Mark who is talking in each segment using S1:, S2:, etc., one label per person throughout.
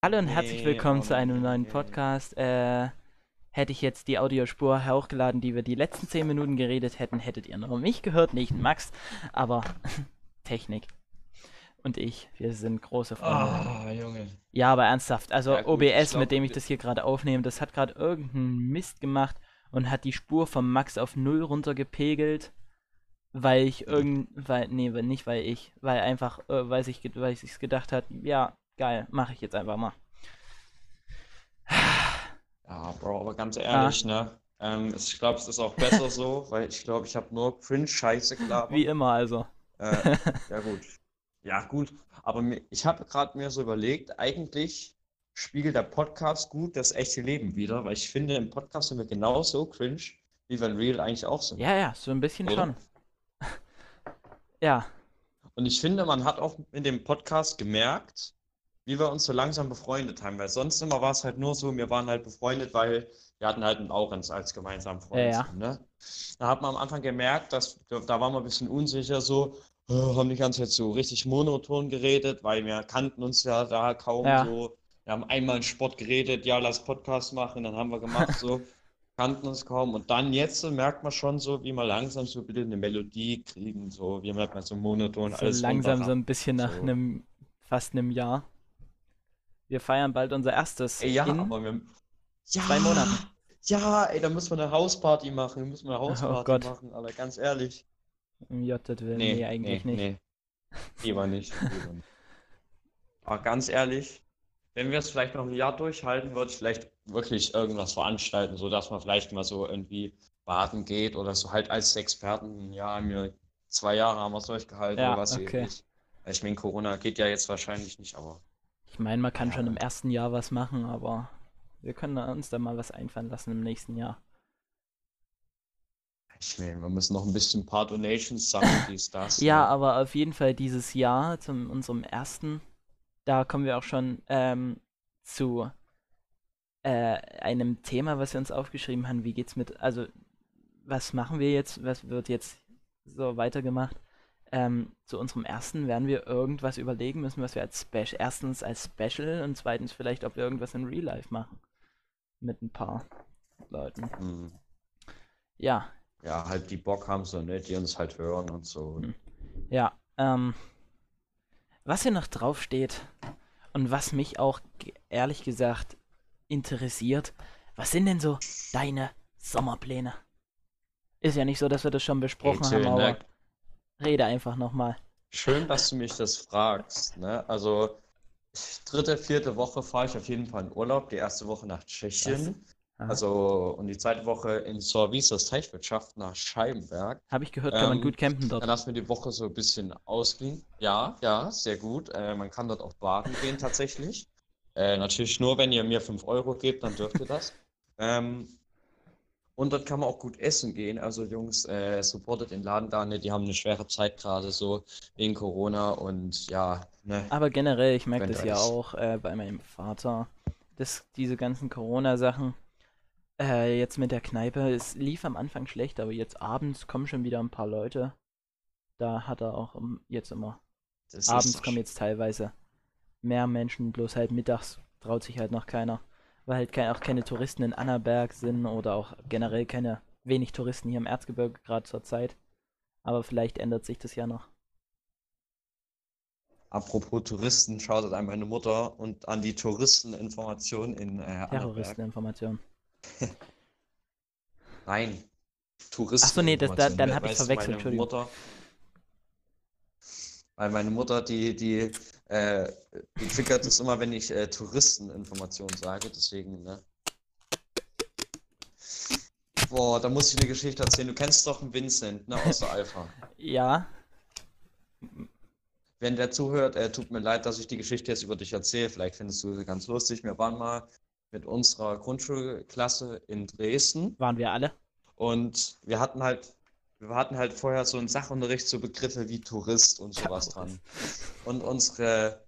S1: Hallo und herzlich willkommen
S2: oh
S1: zu einem neuen. Podcast. Äh, hätte ich jetzt die Audiospur hochgeladen, die wir die letzten 10 Minuten geredet hätten, hättet ihr nur mich gehört, nicht Max. Aber Technik. Und ich, wir sind große Freunde.
S2: Ah, Junge.
S1: Ja, aber ernsthaft. Also
S2: Ja, gut,
S1: OBS,
S2: glaub,
S1: mit dem ich das hier gerade aufnehme, das hat gerade irgendeinen Mist gemacht und hat die Spur vom Max auf null runtergepegelt, weil ich irgend, weil, nee, weil- nicht weil ich, weil einfach, äh, weil sich, weil ich sich gedacht hat, ja, geil, mache ich jetzt einfach mal.
S2: Ja, Bro, aber ganz ehrlich, ne? Ähm, ich glaube, es ist auch besser so, weil ich glaube, ich habe nur Cringe-Scheiße gelabert.
S1: Wie immer also.
S2: Äh, ja, gut. Ja, gut. Aber mir, ich habe gerade mir so überlegt, eigentlich spiegelt der Podcast gut das echte Leben wider, weil ich finde, im Podcast sind wir genauso cringe, wie wir in Real eigentlich auch sind.
S1: Ja, ja, so ein bisschen
S2: Oder?
S1: schon. Ja,
S2: Und ich finde, man hat auch in dem Podcast gemerkt, wie wir uns so langsam befreundet haben, weil sonst immer war es halt nur so, wir waren halt befreundet, weil wir hatten halt einen Aurens als gemeinsamen Freund.
S1: Ja, ja.
S2: so, Ne? Da hat man am Anfang gemerkt, dass da waren wir ein bisschen unsicher, so, äh, haben die ganze Zeit so richtig monoton geredet, weil wir kannten uns ja da kaum
S1: Ja.
S2: so. Wir haben einmal in Sport geredet, ja, lass Podcast machen, dann haben wir gemacht, so, kannten uns kaum. Und dann jetzt so merkt man schon so, wie wir langsam so ein bisschen eine Melodie kriegen, so, wie man so monoton
S1: so
S2: alles
S1: langsam so
S2: runterrappt.
S1: ein bisschen nach
S2: So.
S1: einem, fast einem Jahr. Wir feiern bald unser erstes
S2: Ey, ja, aber wir. Ja,
S1: zwei Monaten.
S2: Ja, ey, da müssen wir eine Hausparty machen. Da müssen wir eine
S1: Oh
S2: Hausparty
S1: Gott.
S2: machen, aber ganz ehrlich.
S1: Im JW,
S2: Nee,
S1: nee, eigentlich
S2: nee,
S1: nicht.
S2: nee. Lieber nicht. Lieber nicht. Aber ganz ehrlich, wenn wir es vielleicht noch ein Jahr durchhalten, würde ich vielleicht wirklich irgendwas veranstalten, sodass man vielleicht mal so irgendwie baden geht oder so halt als Experten. Ja, mir zwei Jahre haben wir es durchgehalten
S1: Ja,
S2: oder was
S1: okay.
S2: ich. Ich meine, Corona geht ja jetzt wahrscheinlich nicht, aber.
S1: Ich meine, man kann
S2: Ja.
S1: schon im ersten Jahr was machen, aber wir können uns da mal was einfallen lassen im nächsten Jahr.
S2: Ich meine, wir müssen noch ein bisschen paar Donations sammeln, dies, das.
S1: Ja,
S2: ne?
S1: aber auf jeden Fall dieses Jahr, zum unserem ersten, da kommen wir auch schon ähm, zu äh, einem Thema, was wir uns aufgeschrieben haben. Wie geht's mit, also was machen wir jetzt, was wird jetzt so weitergemacht? Ähm, zu unserem ersten werden wir irgendwas überlegen müssen, was wir als Special, erstens als Special und zweitens vielleicht, ob wir irgendwas in Real Life machen. Mit ein paar Leuten.
S2: Hm.
S1: Ja,
S2: Ja, halt die Bock haben, so, ne, die uns halt hören und so.
S1: Hm. Ja, ähm, was hier noch drauf steht und was mich auch ehrlich gesagt interessiert, was sind denn so deine Sommerpläne? Ist ja nicht so, dass wir das schon besprochen
S2: Hey,
S1: haben,
S2: Till,
S1: aber
S2: ne?
S1: Rede einfach nochmal.
S2: Schön, dass du mich das fragst, ne? Also, dritte, vierte Woche fahre ich auf jeden Fall in Urlaub. Die erste Woche nach Tschechien. Also, und die zweite Woche in Sorvisos Teichwirtschaft nach Scheibenberg.
S1: Habe ich gehört, kann man
S2: ähm,
S1: gut campen
S2: Dann
S1: dort.
S2: lassen wir die Woche so ein bisschen ausklingen. Ja, ja, sehr gut. Äh, man kann dort auch baden gehen tatsächlich. Äh, natürlich nur, wenn ihr mir 5 Euro gebt, dann dürft ihr das. Ähm, und dort kann man auch gut essen gehen. Also Jungs, äh, supportet den Laden da, ne? Die haben eine schwere Zeit gerade so wegen Corona und ja, ne?
S1: Aber generell, ich merke das ja
S2: es-
S1: auch äh, bei meinem Vater, dass diese ganzen Corona-Sachen äh, jetzt mit der Kneipe, es lief am Anfang schlecht, aber jetzt abends kommen schon wieder ein paar Leute. Da hat er auch um, jetzt immer
S2: Das ist
S1: Abends kommen jetzt teilweise mehr Menschen, bloß halt mittags traut sich halt noch keiner. Weil halt kein, auch keine Touristen in Annaberg sind oder auch generell keine wenig Touristen hier im Erzgebirge gerade zur Zeit. Aber vielleicht ändert sich das ja noch.
S2: Apropos Touristen, schaut an meine Mutter und an die Touristeninformation in äh, Annaberg.
S1: Terroristeninformation.
S2: Nein, Touristen.
S1: Ach so, nee, das- da- dann hab ich verwechselt,
S2: meine
S1: Entschuldigung.
S2: Mutter, weil meine Mutter, die, die, äh, die triggert es immer, wenn ich äh, Touristeninformation sage, deswegen, ne? Boah, da muss ich eine Geschichte erzählen. Du kennst doch einen Vincent, ne, aus der Alpha.
S1: Ja,
S2: Wenn der zuhört, äh, tut mir leid, dass ich die Geschichte jetzt über dich erzähle. Vielleicht findest du sie ganz lustig. Wir waren mal mit unserer Grundschulklasse in Dresden.
S1: waren wir alle.
S2: Und wir hatten halt, wir hatten halt vorher so einen Sachunterricht, so Begriffe wie Tourist und sowas dran. Und unsere,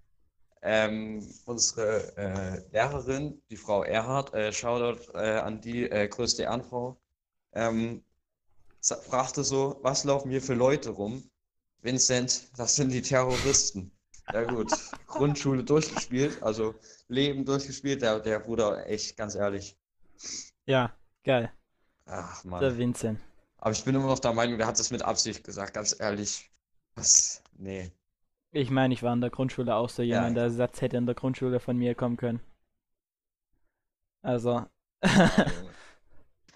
S2: ähm, unsere äh, Lehrerin, die Frau Erhard, äh, Shoutout äh, an die äh, größte Ehrenfrau, ähm, fragte so, was laufen hier für Leute rum? Vincent, das sind die Terroristen. Ja gut, Grundschule durchgespielt, also Leben durchgespielt, der, der Bruder, echt, ganz ehrlich.
S1: Ja, geil.
S2: Ach
S1: Der
S2: Mann.
S1: Vincent.
S2: Aber ich bin immer noch der Meinung, der hat das mit Absicht gesagt, ganz ehrlich. Was? Nee.
S1: Ich meine, ich war in der Grundschule auch so
S2: Ja.
S1: jemand, der Satz hätte in der Grundschule von mir kommen können. Also.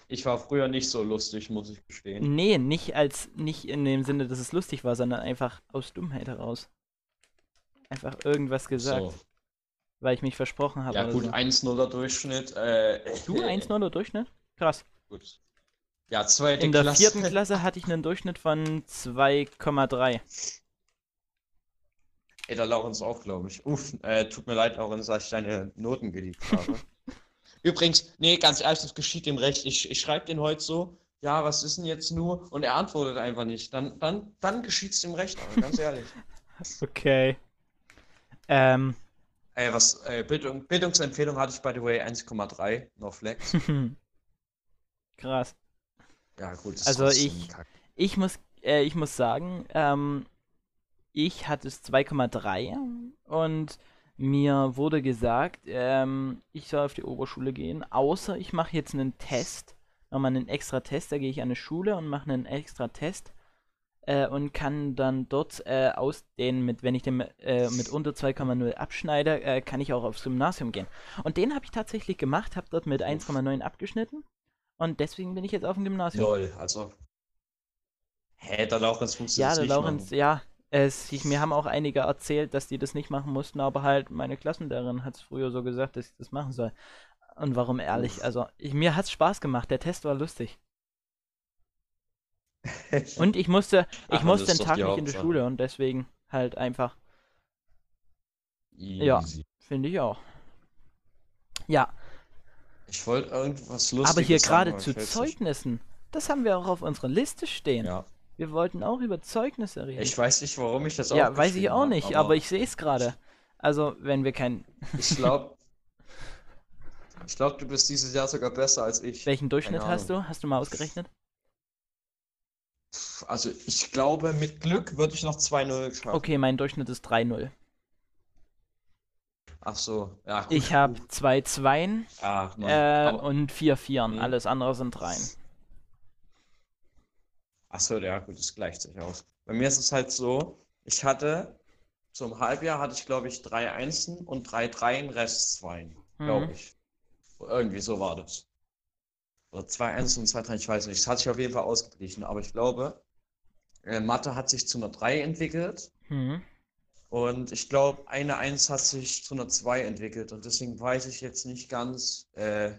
S2: Ich war früher nicht so lustig, muss ich gestehen.
S1: nee, nicht als, nicht in dem Sinne, dass es lustig war, sondern einfach aus Dummheit heraus. Einfach irgendwas gesagt,
S2: So.
S1: weil ich mich versprochen habe
S2: Ja gut,
S1: so.
S2: 1-0er Durchschnitt. Äh,
S1: Du 1-0 Durchschnitt? Krass.
S2: Gut. Ja, zweite
S1: In der
S2: Klasse.
S1: vierten Klasse hatte ich einen Durchschnitt von 2,3.
S2: Ey, der Laurens auch, glaube ich. Uff, äh, tut mir leid, Laurens, dass ich deine Noten geleakt habe. Übrigens, nee, ganz ehrlich, das geschieht ihm recht. Ich, ich schreibe den heute so, ja, was ist denn jetzt nur? Und er antwortet einfach nicht. Dann, dann, dann geschieht es ihm recht, aber ganz ehrlich.
S1: Okay. Ähm,
S2: Ey, was, äh, Bildung, Bildungsempfehlung hatte ich, by the way, 1,3, no flex.
S1: krass.
S2: Ja, gut, ist
S1: Also ich-. Ich muss, äh, ich muss sagen, ähm, ich hatte es 2,3 und mir wurde gesagt, ähm, ich soll auf die Oberschule gehen, außer ich mache jetzt einen Test, nochmal einen extra Test, da gehe ich an eine Schule und mache einen extra Test äh, und kann dann dort äh, aus den, mit, wenn ich den äh, mit unter 2,0 abschneide, äh, kann ich auch aufs Gymnasium gehen. Und den habe ich tatsächlich gemacht, habe dort mit 1,9 abgeschnitten und deswegen bin ich jetzt auf dem Gymnasium.
S2: Lol, also. Hä, der Laurens musste
S1: Ja,
S2: das
S1: der
S2: nicht
S1: Laurenz,
S2: machen.
S1: ja. Es, ich, mir haben auch einige erzählt, dass die das nicht machen mussten, aber halt meine Klassenlehrerin hat es früher so gesagt, dass ich das machen soll. Und warum ehrlich? Also, ich, mir hat's Spaß gemacht, der Test war lustig. Und ich musste, ich
S2: Ach,
S1: musste den Tag
S2: die
S1: nicht in
S2: Hauptsache.
S1: Schule und deswegen halt einfach, ja.
S2: Easy.
S1: finde ich auch. Ja,
S2: Ich wollte irgendwas Lustiges
S1: aber hier gerade
S2: aber
S1: zu. Zeugnissen, das haben wir auch auf unserer Liste stehen.
S2: Ja.
S1: Wir wollten auch über Zeugnisse reden.
S2: Ich weiß nicht, warum ich das
S1: ja, weiß ich auch nicht, aber ich sehe es gerade. Also, wenn wir kein.
S2: Ich glaube, ich glaube, du bist dieses Jahr sogar besser als ich.
S1: Welchen Durchschnitt hast du? Hast du mal ausgerechnet?
S2: Also ich glaube, mit Glück würde ich noch 2-0 schaffen.
S1: Okay, mein Durchschnitt ist 3-0.
S2: Ach so, ja gut.
S1: Ich habe zwei Zweien
S2: Mann.
S1: äh, und vier Vieren.
S2: Mhm.
S1: Alles andere sind Dreien.
S2: ach so, ja gut, das gleicht sich aus. Bei mir ist es halt so, ich hatte zum Halbjahr hatte ich glaube ich drei Einsen und drei Dreien, Rest Zweien, glaube
S1: Mhm.
S2: ich. Irgendwie so war das. Oder zwei Einsen und zwei Dreien, ich weiß nicht. Es hat sich auf jeden Fall ausgeglichen, aber ich glaube, äh, Mathe hat sich zu einer 3 entwickelt.
S1: Mhm.
S2: Und ich glaube, eine 1 hat sich zu einer 2 entwickelt. Und deswegen weiß ich jetzt nicht ganz, äh,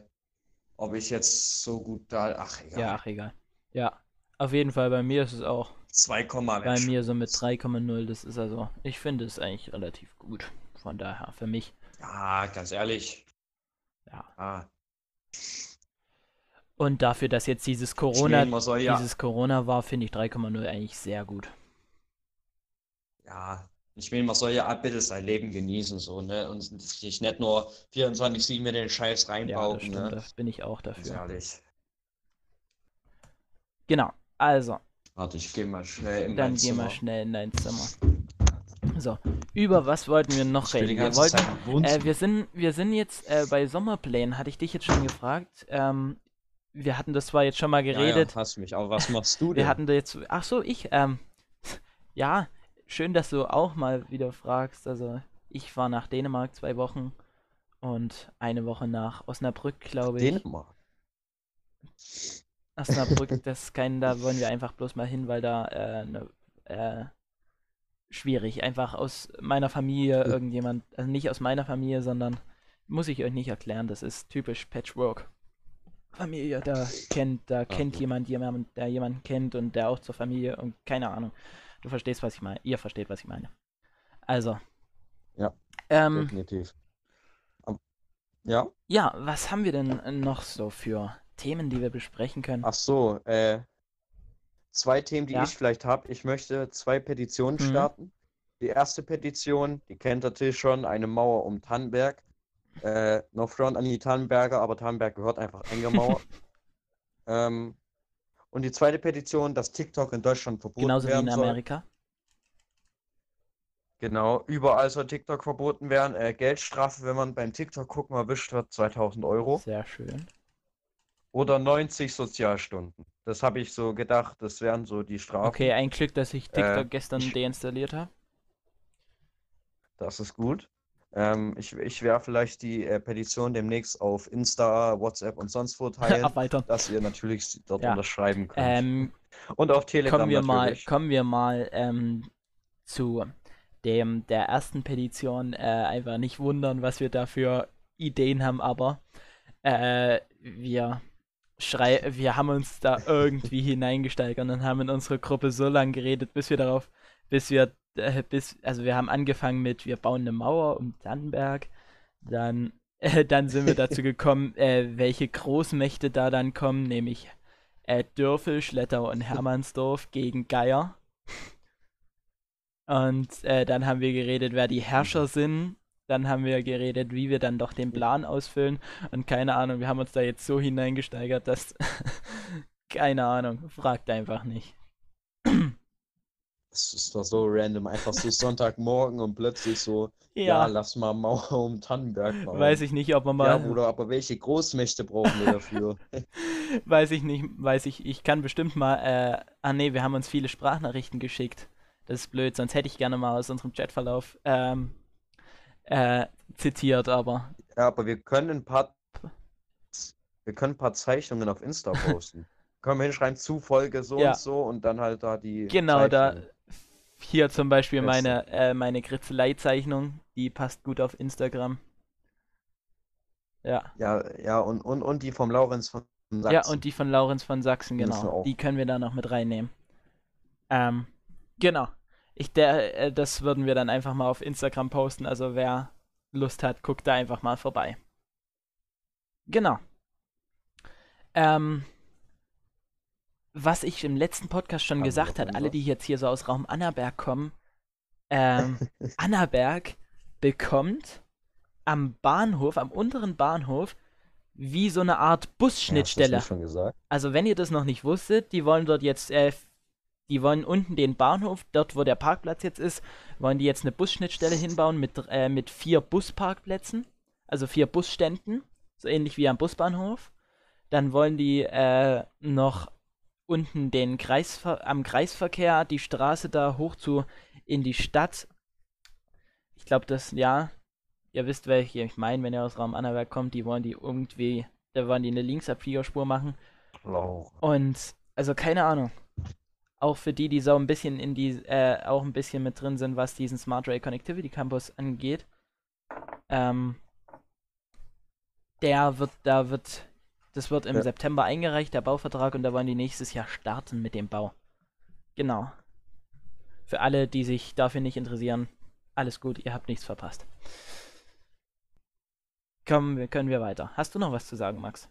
S2: ob ich jetzt so gut da. Ach, egal.
S1: Ja, ach egal. Ja, auf jeden Fall. Bei mir ist es auch
S2: 2,
S1: bei mir so mit 3,0. Das ist also, ich finde es eigentlich relativ gut. Von daher, für mich.
S2: Ja, ganz ehrlich.
S1: Ja.
S2: Ah,
S1: Und dafür, dass jetzt dieses Corona,
S2: soll ja,
S1: dieses Corona war, finde ich 3,0 eigentlich sehr gut.
S2: ja, ich meine, man soll ja ein bisschen sein Leben genießen, so, ne? Und sich nicht nur 24-7 mit den Scheiß
S1: Ja, das
S2: reinbauchen, ne?
S1: Da bin ich auch dafür.
S2: ehrlich.
S1: Genau. Also,
S2: Warte, ich gehe mal schnell in
S1: Dann
S2: mein
S1: geh mal
S2: Zimmer.
S1: schnell in dein Zimmer. So, über was wollten wir noch reden? Wir wollten, äh, wir sind, wir sind jetzt äh, bei Sommerplänen. Hatte ich dich jetzt schon gefragt? Ähm, wir hatten das zwar jetzt schon mal
S2: Ja,
S1: geredet.
S2: ja, hast mich. Aber was machst du
S1: wir
S2: denn?
S1: hatten da jetzt, ach so, ich, ähm, ja, schön, dass du auch mal wieder fragst. Also, ich war nach Dänemark zwei Wochen und eine Woche nach Osnabrück, glaube ich.
S2: Dänemark.
S1: Osnabrück, das ist kein, da wollen wir einfach bloß mal hin, weil da äh, ne, äh, schwierig, einfach aus meiner Familie irgendjemand, also nicht aus meiner Familie, sondern muss ich euch nicht erklären, das ist typisch Patchwork. Familie, da kennt, da kennt
S2: ja.
S1: jemand jemanden, der jemanden kennt und der auch zur Familie und keine Ahnung. Du verstehst, was ich meine. Ihr versteht, was ich meine. Also.
S2: Ja,
S1: Ähm,
S2: Definitiv. Ja,
S1: ja, was haben wir denn noch so für Themen, die wir besprechen können?
S2: ach so, äh, zwei Themen, die
S1: Ja.
S2: ich vielleicht habe. Ich möchte zwei Petitionen
S1: Mhm.
S2: starten. Die erste Petition, die kennt natürlich schon, eine Mauer um Tannenberg. Äh, no front an die Tannenberger, aber Tannenberg gehört einfach eingemauert. ähm, und die zweite Petition, dass TikTok in Deutschland verboten
S1: Genauso wie
S2: werden
S1: in
S2: soll.
S1: Amerika.
S2: Genau, überall soll TikTok verboten werden. Äh, Geldstrafe, wenn man beim TikTok gucken erwischt wird, 2000 Euro.
S1: Sehr schön.
S2: Oder 90 Sozialstunden. Das habe ich so gedacht, das wären so die Strafen.
S1: Okay, ein Glück, dass ich TikTok
S2: Äh,
S1: gestern deinstalliert habe.
S2: Das ist gut. Ähm, ich ich werde vielleicht die äh, Petition demnächst auf Insta, WhatsApp und sonst wo teilen, dass ihr natürlich dort
S1: Ja.
S2: unterschreiben könnt.
S1: Ähm,
S2: und auf Telegram
S1: kommen wir mal,
S2: natürlich.
S1: kommen wir mal ähm, zu dem der ersten Petition. Äh, einfach nicht wundern, was wir da für Ideen haben, aber äh, wir schrei wir haben uns da irgendwie hineingesteigert und haben in unsere Gruppe so lange geredet, bis wir darauf, bis wir, äh, bis, also wir haben angefangen mit, wir bauen eine Mauer um Dannenberg, dann, äh, dann sind wir dazu gekommen, äh, welche Großmächte da dann kommen, nämlich äh, Dörfel, Schlettau und Hermannsdorf gegen Geier. Und äh, dann haben wir geredet, wer die Herrscher sind. Dann haben wir geredet, wie wir dann doch den Plan ausfüllen. Und keine Ahnung, wir haben uns da jetzt so hineingesteigert, dass. keine Ahnung, fragt einfach nicht.
S2: Das ist doch so random, einfach so Sonntagmorgen und plötzlich so, ja,
S1: Ja,
S2: lass mal Mauer um Tannenberg bauen.
S1: weiß ich nicht, ob man
S2: Ja,
S1: mal.
S2: Bruder, aber welche Großmächte brauchen wir dafür?
S1: weiß ich nicht, weiß ich, ich kann bestimmt mal, äh, ah nee, wir haben uns viele Sprachnachrichten geschickt. Das ist blöd, sonst hätte ich gerne mal aus unserem Chatverlauf ähm, äh, zitiert, aber
S2: Ja, aber wir können ein paar, wir können ein paar Zeichnungen auf Insta posten. Können wir hinschreiben, zu Folge so
S1: Ja.
S2: und so und dann halt da die
S1: genau da,
S2: Zeichnungen.
S1: Hier zum Beispiel meine, äh, meine Kritzelei-Zeichnung, die passt gut auf Instagram. Ja.
S2: Ja, ja, und, und, und die vom Laurenz von Sachsen.
S1: Ja, und die von Laurenz von Sachsen, genau. Die können wir da noch mit reinnehmen. Ähm, genau. Ich, der, äh, das würden wir dann einfach mal auf Instagram posten. Also wer Lust hat, guckt da einfach mal vorbei. Genau. Ähm, was ich im letzten Podcast schon
S2: Haben
S1: gesagt habe, alle, die jetzt hier so aus Raum Annaberg kommen, ähm, Annaberg bekommt am Bahnhof, am unteren Bahnhof, wie so eine Art
S2: Ja,
S1: Busschnittstelle.
S2: gesagt?
S1: Also wenn ihr das noch nicht wusstet, die wollen dort jetzt, äh, die wollen unten den Bahnhof, dort wo der Parkplatz jetzt ist, wollen die jetzt eine Busschnittstelle hinbauen mit, äh, mit vier Busparkplätzen, also vier Busständen, so ähnlich wie am Busbahnhof. Dann wollen die äh, noch unten den Kreisver am Kreisverkehr die Straße da hoch zu in die Stadt. Ich glaube, das, ja, ihr wisst, welche ich meine, wenn ihr aus Raum Annaberg kommt, die wollen die irgendwie, da wollen die eine Linksabbiegerspur machen.
S2: Laura.
S1: Und, also keine Ahnung. Auch für die, die so ein bisschen in die, äh, auch ein bisschen mit drin sind, was diesen Smart Ray Connectivity Campus angeht. Ähm, der wird, da wird, das wird im
S2: Ja.
S1: September eingereicht, der Bauvertrag, und da wollen die nächstes Jahr starten mit dem Bau. Genau. Für alle, die sich dafür nicht interessieren, alles gut, ihr habt nichts verpasst. Kommen wir, können wir weiter. Hast du noch was zu sagen, Max?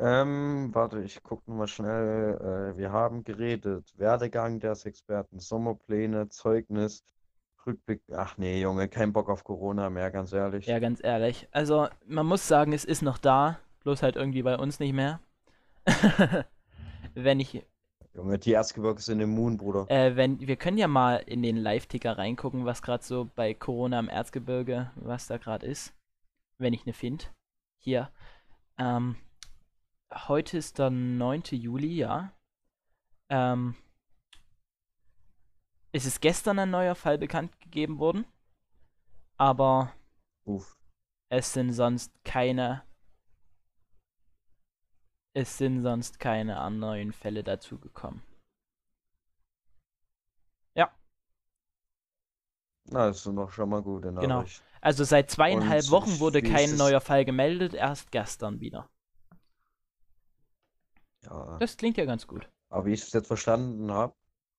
S2: Ähm, warte, ich gucke nochmal schnell. Äh, wir haben geredet. Werdegang des Experten, Sommerpläne, Zeugnis, Rückblick. Ach nee, Junge, kein Bock auf Corona mehr, ganz ehrlich.
S1: Ja, ganz ehrlich. Also, man muss sagen, es ist noch da, bloß halt irgendwie bei uns nicht mehr. wenn ich,
S2: Junge, die Erzgebirge sind immun, Bruder.
S1: äh, wenn, wir können ja mal in den Live-Ticker reingucken, was gerade so bei Corona im Erzgebirge, was da gerade ist. Wenn ich ne finde. Hier. Ähm, heute ist der 9. Juli, ja. Ähm, es ist gestern ein neuer Fall bekannt gegeben worden. Aber
S2: Uff.
S1: Es sind sonst keine. Es sind sonst keine neuen Fälle dazugekommen.
S2: Na, das ist doch schon mal gute
S1: Genau. Also seit zweieinhalb
S2: Und
S1: Wochen wurde kein neuer Fall gemeldet, erst gestern wieder.
S2: Ja.
S1: Das klingt ja ganz gut.
S2: Aber wie ich es jetzt verstanden habe,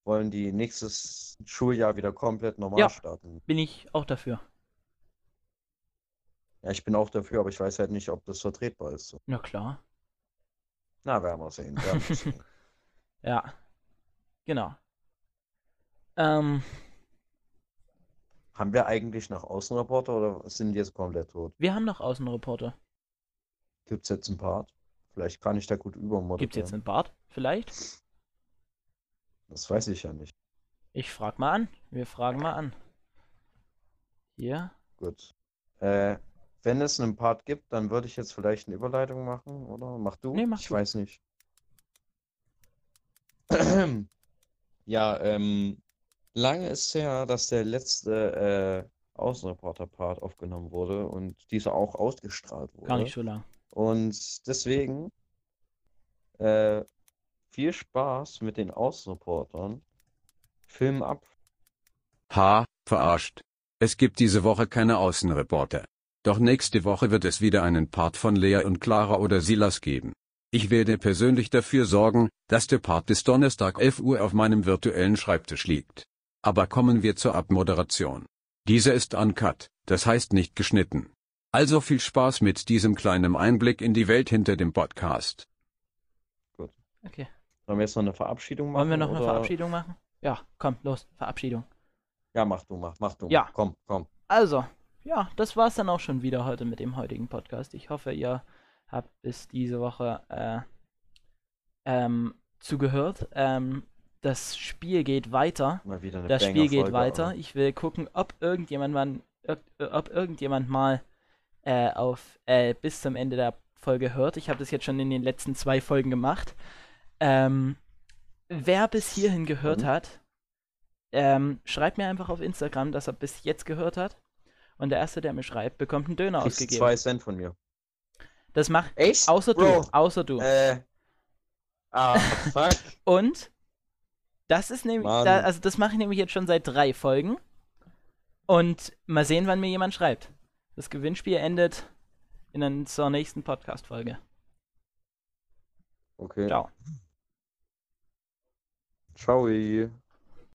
S2: wollen die nächstes Schuljahr wieder komplett normal
S1: Ja.
S2: starten.
S1: Bin ich auch dafür.
S2: Ja, ich bin auch dafür, aber ich weiß halt nicht, ob das vertretbar ist. So.
S1: Na klar.
S2: Na, werden wir sehen. Werden wir sehen.
S1: Ja. Genau. Ähm,
S2: Haben wir eigentlich noch Außenreporter oder sind die jetzt komplett tot?
S1: wir haben noch Außenreporter.
S2: Gibt es jetzt einen Part? Vielleicht kann ich da gut
S1: Gibt's
S2: übermoderieren.
S1: jetzt einen Bart? Vielleicht?
S2: Das weiß ich ja nicht.
S1: Ich frag mal an. wir fragen mal an. Hier.
S2: Gut. Äh, wenn es einen Part gibt, dann würde ich jetzt vielleicht eine Überleitung machen, oder? Mach du?
S1: Nee, mach
S2: ich
S1: du.
S2: weiß nicht. Ja, ähm, lange ist her, dass der letzte äh, Außenreporter-Part aufgenommen wurde und dieser auch ausgestrahlt
S1: Gar
S2: wurde.
S1: nicht so lang.
S2: Und deswegen äh, viel Spaß mit den Außenreportern. Film ab.
S3: Ha, verarscht. Es gibt diese Woche keine Außenreporter. Doch nächste Woche wird es wieder einen Part von Lea und Clara oder Silas geben. Ich werde persönlich dafür sorgen, dass der Part bis Donnerstag 11 Uhr auf meinem virtuellen Schreibtisch liegt. Aber kommen wir zur Abmoderation. Dieser ist uncut, das heißt nicht geschnitten. Also viel Spaß mit diesem kleinen Einblick in die Welt hinter dem Podcast.
S1: Okay.
S2: Sollen wir jetzt noch eine Verabschiedung machen?
S1: Wollen wir noch eine
S2: oder-
S1: Verabschiedung machen? Ja, komm, los, Verabschiedung.
S2: Ja, mach du, mach, mach du.
S1: Ja.
S2: Komm, komm.
S1: Also, ja, das war's dann auch schon wieder heute mit dem heutigen Podcast. Ich hoffe, ihr habt bis diese Woche äh, ähm, zugehört. Ähm, das Spiel geht weiter.
S2: Mal wieder eine
S1: Das Spiel geht weiter.
S2: aber-
S1: Ich will gucken, ob irgendjemand mal, ob irgendjemand mal äh, auf äh, bis zum Ende der Folge hört. Ich habe das jetzt schon in den letzten zwei Folgen gemacht. Ähm, wer bis hierhin gehört
S2: Mhm.
S1: hat, ähm, schreibt mir einfach auf Instagram, dass er bis jetzt gehört hat. Und der erste, der mir schreibt, bekommt einen Döner
S2: Kriegst
S1: ausgegeben.
S2: zwei Cent von mir.
S1: Das macht
S2: Echt?
S1: außer
S2: Bro,
S1: du, außer du.
S2: Äh. Ah, fuck.
S1: Und das ist nämlich, da, also das mache ich nämlich jetzt schon seit drei Folgen. Und mal sehen, wann mir jemand schreibt. Das Gewinnspiel endet in der zur nächsten Podcast-Folge.
S2: Okay.
S1: Ciao.
S2: Ciao.